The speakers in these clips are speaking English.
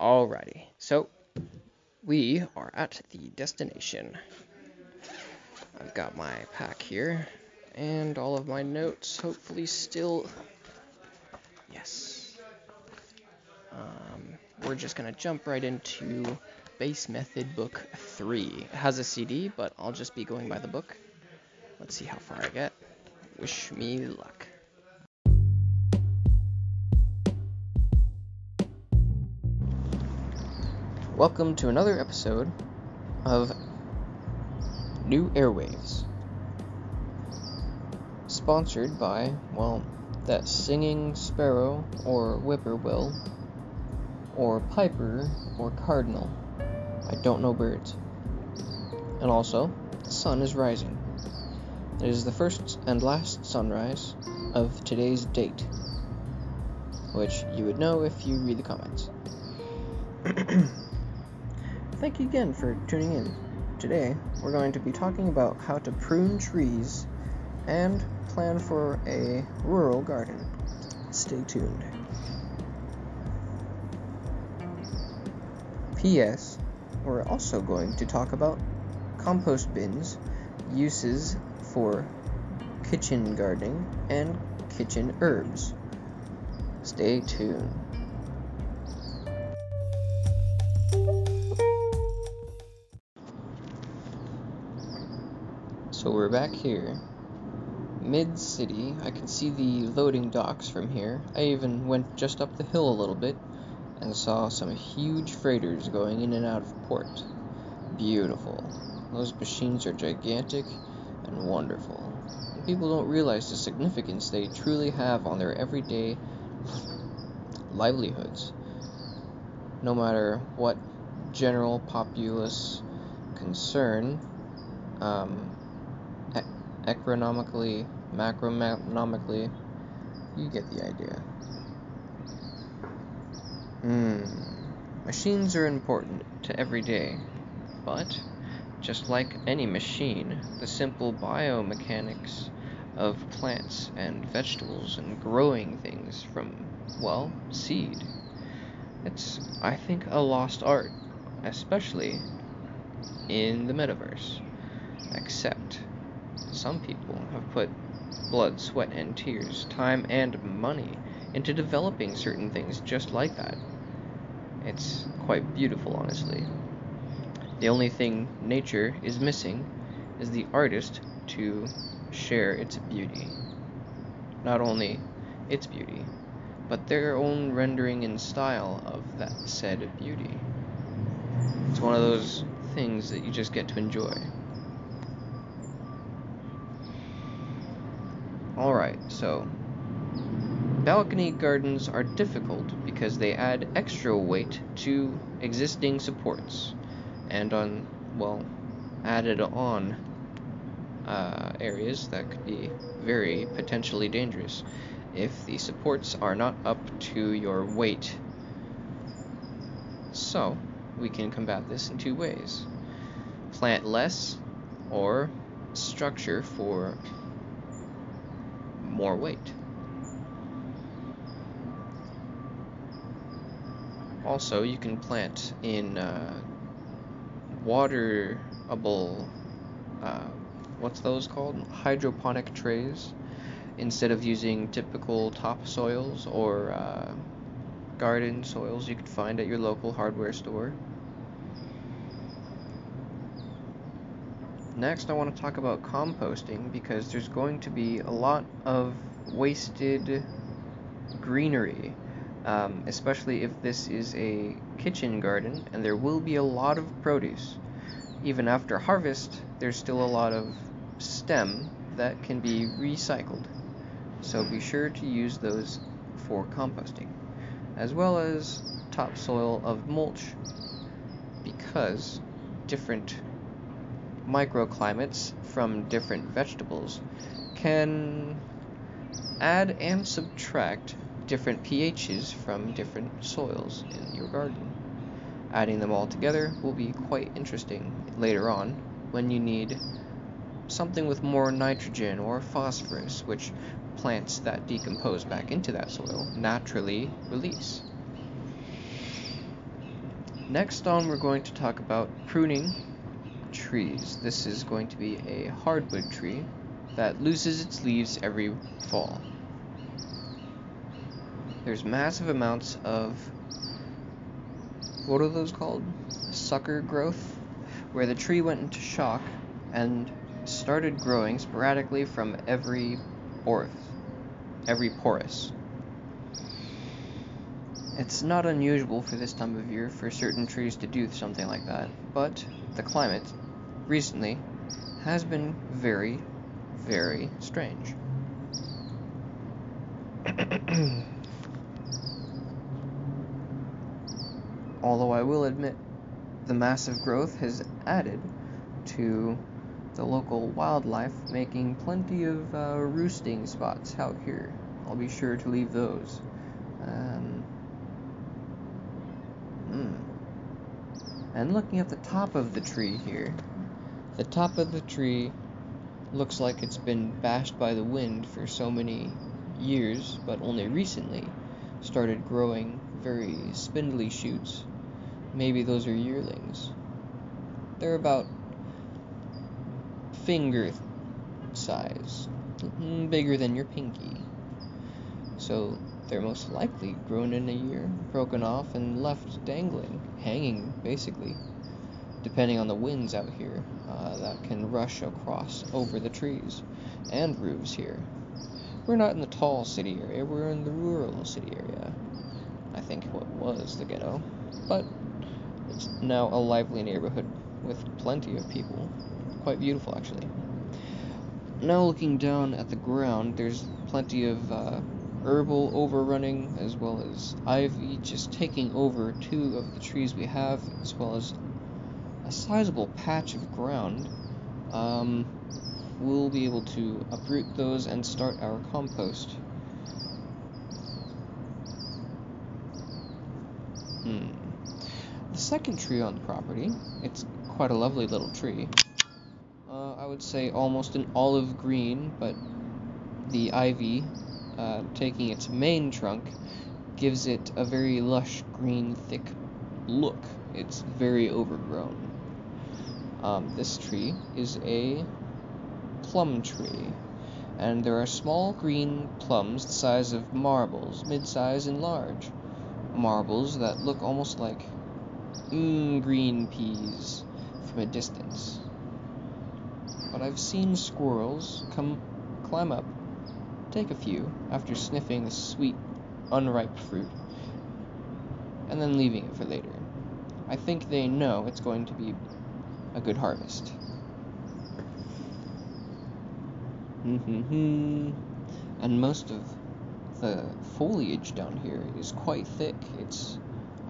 Alrighty, so we are at the destination. I've got my pack here and all of my notes, hopefully, still. Yes. Um, we're just gonna jump right into Bass Method Book 3. It has a CD, but I'll just be going by the book. Let's see how far I get. Wish me luck. Welcome to another episode of Neo Airwaves. Sponsored by, well, that singing sparrow or whippoorwill or piper or cardinal. I don't know birds. And also, the sun is rising. It is the first and last sunrise of today's date, which you would know if you read the comments. Thank you again for tuning in. Today, we're going to be talking about how to prune trees and plan for a rural garden. Stay tuned. P.S. We're also going to talk about compost bins, uses for kitchen gardening, and kitchen herbs. Stay tuned. We're back here. Mid city, I can see the loading docks from here. I even went just up the hill a little bit and saw some huge freighters going in and out of port. Beautiful. Those machines are gigantic and wonderful. And people don't realize the significance they truly have on their everyday livelihoods. No matter what general populace concern, um, economically, macroeconomically, you get the idea. Hmm. Machines are important to every day, but just like any machine, the simple biomechanics of plants and vegetables and growing things from, well, seed. It's, I think, a lost art, especially in the metaverse. Except some people have put blood, sweat, and tears, time, and money into developing certain things just like that. It's quite beautiful, honestly. The only thing nature is missing is the artist to share its beauty. Not only its beauty, but their own rendering and style of that said beauty. It's one of those things that you just get to enjoy. Alright, so balcony gardens are difficult because they add extra weight to existing supports and on, well, added on uh, areas that could be very potentially dangerous if the supports are not up to your weight. So, we can combat this in two ways plant less or structure for more weight. Also, you can plant in uh, waterable, uh, what's those called? Hydroponic trays instead of using typical topsoils or uh, garden soils you could find at your local hardware store. Next, I want to talk about composting because there's going to be a lot of wasted greenery, um, especially if this is a kitchen garden and there will be a lot of produce. Even after harvest, there's still a lot of stem that can be recycled. So be sure to use those for composting, as well as topsoil of mulch, because different microclimates from different vegetables can add and subtract different pHs from different soils in your garden. Adding them all together will be quite interesting later on when you need something with more nitrogen or phosphorus, which plants that decompose back into that soil naturally release. Next on, we're going to talk about pruning trees. This is going to be a hardwood tree that loses its leaves every fall. There's massive amounts of what are those called? Sucker growth, where the tree went into shock and started growing sporadically from every porous, every porous. It's not unusual for this time of year for certain trees to do something like that, but the climate recently has been very, very strange. Although I will admit the massive growth has added to the local wildlife, making plenty of uh, roosting spots out here. I'll be sure to leave those. Um, mm. And looking at the top of the tree here, the top of the tree looks like it's been bashed by the wind for so many years, but only recently started growing very spindly shoots. Maybe those are yearlings. They're about finger size, mm, bigger than your pinky. So they're most likely grown in a year, broken off, and left dangling, hanging basically, depending on the winds out here uh, that can rush across over the trees and roofs here. We're not in the tall city area, we're in the rural city area. I think what was the ghetto, but it's now a lively neighborhood with plenty of people. Quite beautiful, actually. Now, looking down at the ground, there's plenty of uh, herbal overrunning as well as ivy just taking over two of the trees we have, as well as sizable patch of ground. Um, we'll be able to uproot those and start our compost. Hmm. The second tree on the property, it's quite a lovely little tree. Uh, I would say almost an olive green, but the ivy uh, taking its main trunk gives it a very lush green thick look. It's very overgrown. Um, this tree is a plum tree, and there are small green plums the size of marbles, mid-size and large. Marbles that look almost like mm, green peas from a distance. But I've seen squirrels come climb up take a few after sniffing the sweet, unripe fruit, and then leaving it for later. I think they know it's going to be a good harvest. and most of the foliage down here is quite thick. It's,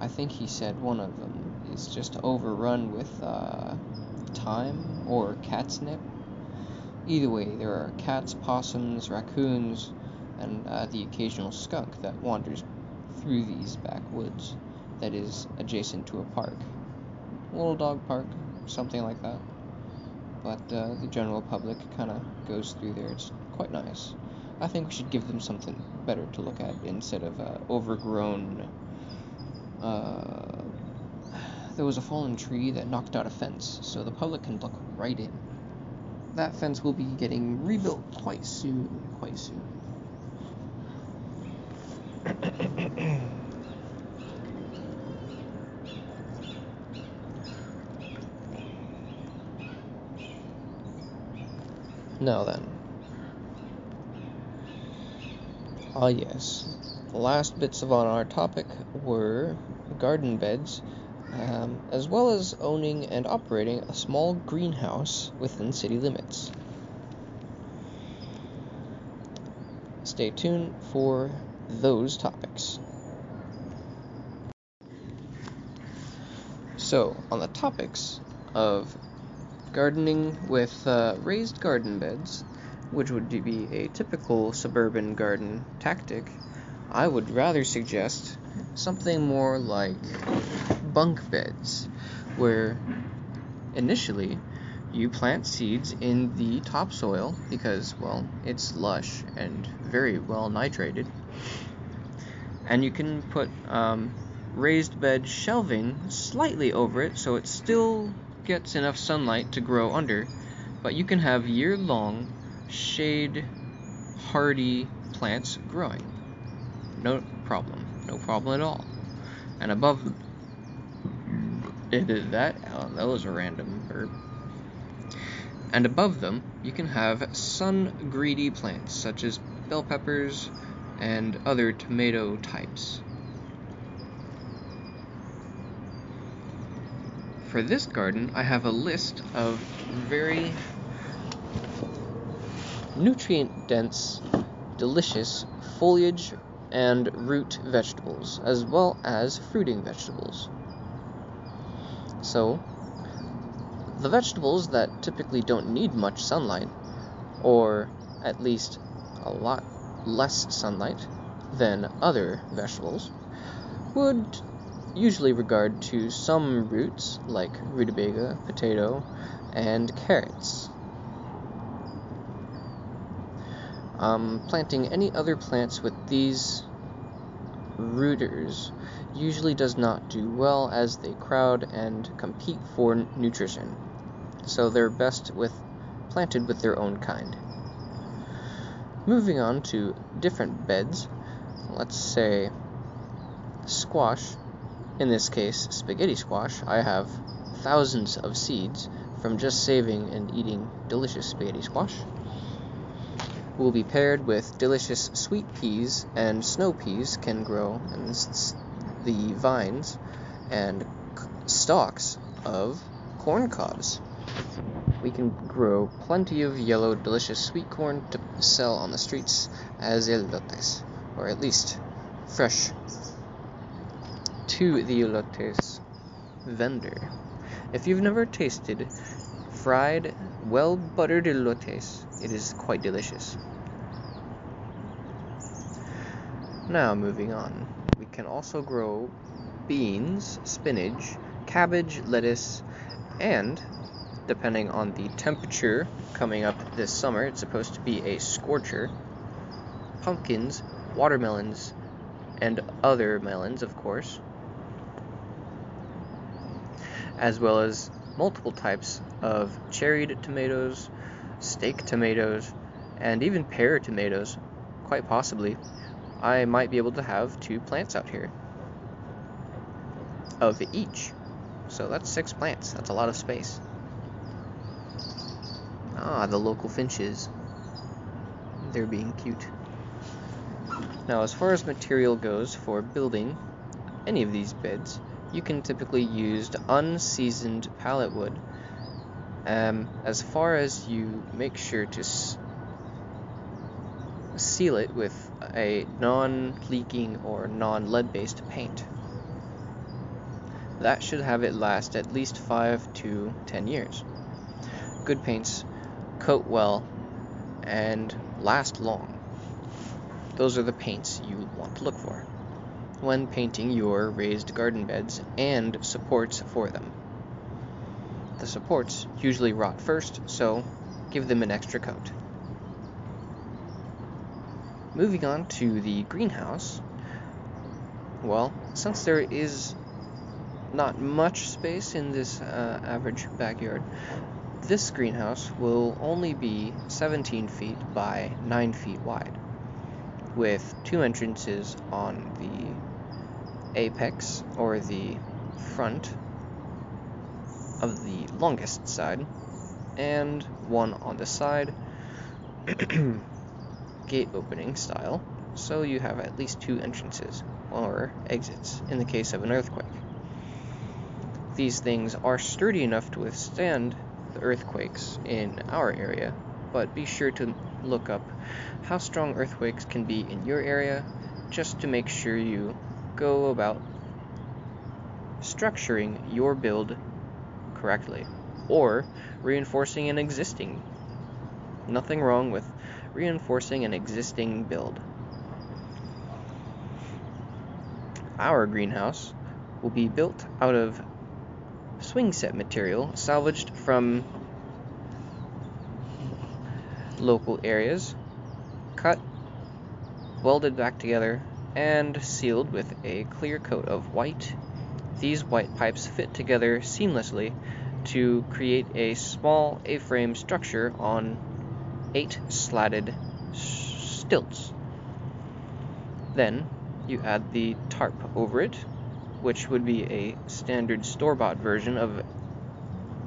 I think he said one of them is just overrun with uh, thyme or catnip Either way, there are cats, possums, raccoons, and uh, the occasional skunk that wanders through these backwoods that is adjacent to a park. Little dog park, something like that. But uh, the general public kind of goes through there. It's quite nice. I think we should give them something better to look at instead of uh, overgrown. Uh, there was a fallen tree that knocked out a fence, so the public can look right in that fence will be getting rebuilt quite soon, quite soon. now then. Ah yes, the last bits of on our topic were garden beds um, as well as owning and operating a small greenhouse within city limits. Stay tuned for those topics. So, on the topics of gardening with uh, raised garden beds, which would be a typical suburban garden tactic, I would rather suggest something more like bunk beds, where initially you plant seeds in the topsoil because, well, it's lush and very well nitrated. And you can put um, raised bed shelving slightly over it so it's still gets enough sunlight to grow under, but you can have year long shade hardy plants growing. No problem. No problem at all. And above that oh, that was a random burp. And above them, you can have sun greedy plants such as bell peppers and other tomato types. For this garden, I have a list of very nutrient dense, delicious foliage and root vegetables, as well as fruiting vegetables. So, the vegetables that typically don't need much sunlight, or at least a lot less sunlight than other vegetables, would usually regard to some roots like rutabaga, potato, and carrots. Um, planting any other plants with these rooters usually does not do well as they crowd and compete for nutrition, so they're best with planted with their own kind. Moving on to different beds, let's say squash, in this case spaghetti squash, I have thousands of seeds from just saving and eating delicious spaghetti squash will be paired with delicious sweet peas and snow peas can grow in the vines and stalks of corn cobs. We can grow plenty of yellow, delicious sweet corn to sell on the streets as elotes, or at least fresh to the elotes vendor. If you've never tasted fried, well buttered elotes, it is quite delicious. Now, moving on, we can also grow beans, spinach, cabbage, lettuce, and depending on the temperature coming up this summer, it's supposed to be a scorcher, pumpkins, watermelons, and other melons, of course, as well as multiple types of cherried tomatoes, steak tomatoes, and even pear tomatoes, quite possibly. I might be able to have two plants out here of each. So that's six plants. That's a lot of space. Ah, the local finches. They're being cute. Now, as far as material goes for building any of these beds, you can typically use unseasoned pallet wood um, as far as you make sure to s- seal it with a non-leaking or non-lead based paint. That should have it last at least 5 to 10 years. Good paints coat well and last long. Those are the paints you want to look for when painting your raised garden beds and supports for them. The supports usually rot first, so give them an extra coat. Moving on to the greenhouse, well, since there is not much space in this uh, average backyard, this greenhouse will only be 17 feet by 9 feet wide, with two entrances on the apex or the front of the longest side, and one on the side, gate opening style, so you have at least two entrances or exits in the case of an earthquake. These things are sturdy enough to withstand the earthquakes in our area, but be sure to look up how strong earthquakes can be in your area just to make sure you go about structuring your build correctly or reinforcing an existing. Nothing wrong with reinforcing an existing build. Our greenhouse will be built out of swing set material salvaged from local areas, cut, welded back together, and sealed with a clear coat of white. These white pipes fit together seamlessly to create a small A-frame structure on eight slatted stilts. Then you add the tarp over it, which would be a standard store-bought version of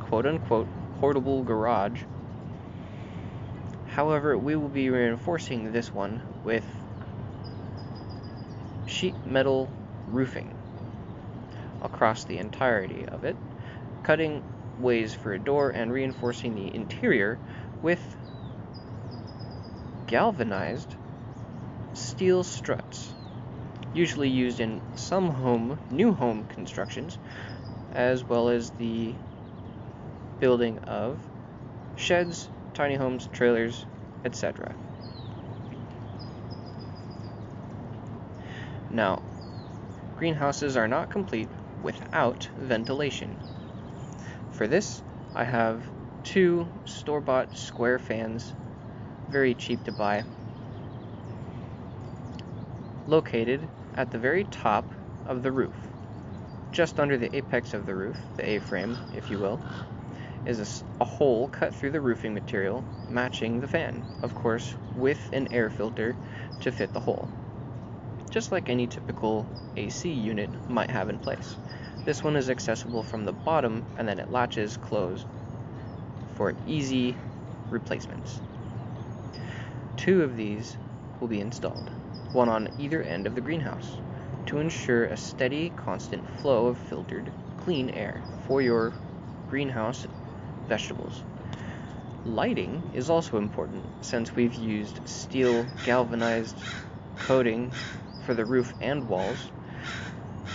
quote-unquote portable garage. However, we will be reinforcing this one with sheet metal roofing across the entirety of it, cutting ways for a door and reinforcing the interior with galvanized steel struts, usually used in some home, new home constructions, as well as the building of sheds, tiny homes, trailers, etc. Now, greenhouses are not complete without ventilation. For this, I have two store-bought square fans, very cheap to buy, located at the very top of the roof. Just under the apex of the roof, the A-frame, if you will, is a, a, hole cut through the roofing material, matching the fan, of course, with an air filter to fit the hole. Just like any typical AC unit might have in place. This one is accessible from the bottom and then it latches closed for easy replacements. Two of these will be installed, one on either end of the greenhouse, to ensure a steady, constant flow of filtered, clean air for your greenhouse vegetables. Lighting is also important since we've used steel galvanized coating for the roof and walls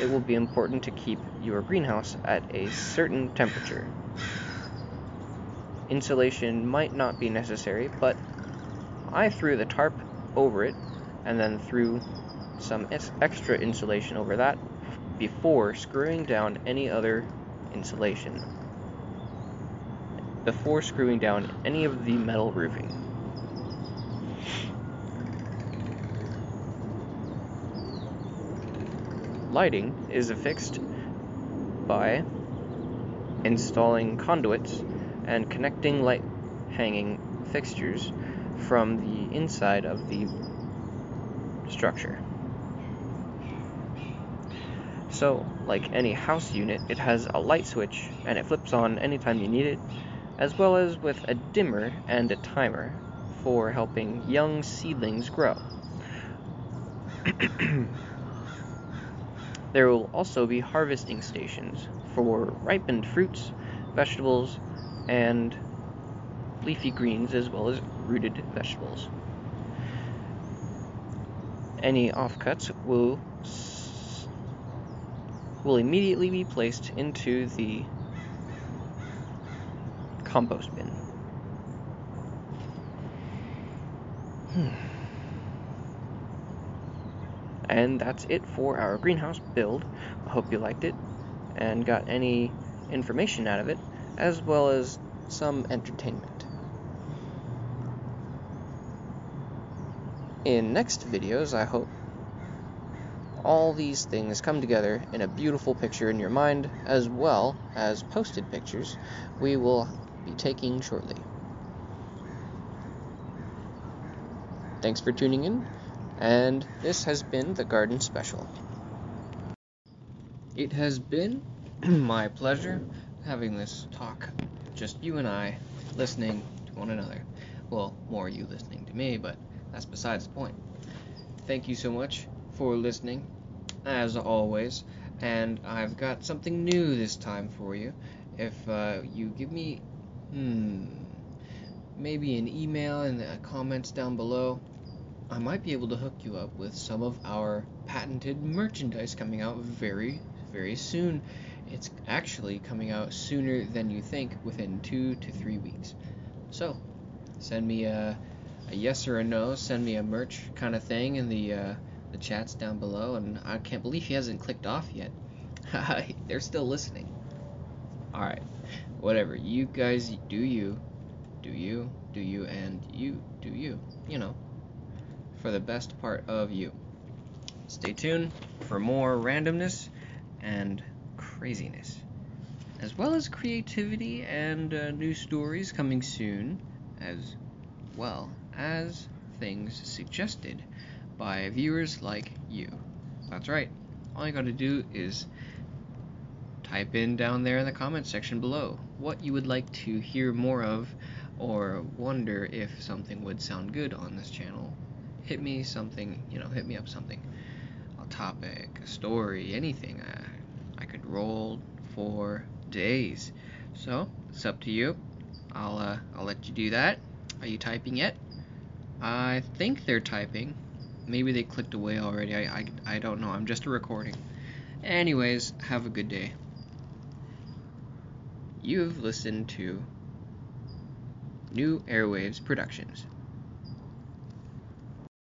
it will be important to keep your greenhouse at a certain temperature. Insulation might not be necessary, but I threw the tarp over it and then threw some extra insulation over that before screwing down any other insulation. Before screwing down any of the metal roofing. Lighting is affixed by installing conduits and connecting light hanging fixtures from the inside of the structure. So, like any house unit, it has a light switch and it flips on anytime you need it, as well as with a dimmer and a timer for helping young seedlings grow. There will also be harvesting stations for ripened fruits, vegetables, and leafy greens as well as rooted vegetables. Any offcuts will will immediately be placed into the compost bin. Hmm. And that's it for our greenhouse build. I hope you liked it and got any information out of it, as well as some entertainment. In next videos, I hope all these things come together in a beautiful picture in your mind, as well as posted pictures we will be taking shortly. Thanks for tuning in and this has been the Garden Special. It has been my pleasure having this talk, just you and I listening to one another. Well, more you listening to me, but that's besides the point. Thank you so much for listening, as always, and I've got something new this time for you. If uh, you give me, hmm, maybe an email in the comments down below, I might be able to hook you up with some of our patented merchandise coming out very, very soon. It's actually coming out sooner than you think, within two to three weeks. So, send me a, a yes or a no, send me a merch kind of thing in the uh, the chats down below. And I can't believe he hasn't clicked off yet. They're still listening. All right, whatever. You guys do you, do you, do you, and you do you. You know for the best part of you. Stay tuned for more randomness and craziness, as well as creativity and uh, new stories coming soon, as well as things suggested by viewers like you. That's right. All you gotta do is type in down there in the comment section below what you would like to hear more of or wonder if something would sound good on this channel. Hit me something, you know, hit me up something. A topic, a story, anything. I, I could roll for days. So, it's up to you. I'll, uh, I'll let you do that. Are you typing yet? I think they're typing. Maybe they clicked away already. I, I, I don't know. I'm just a recording. Anyways, have a good day. You've listened to Neo Airwaves Productions.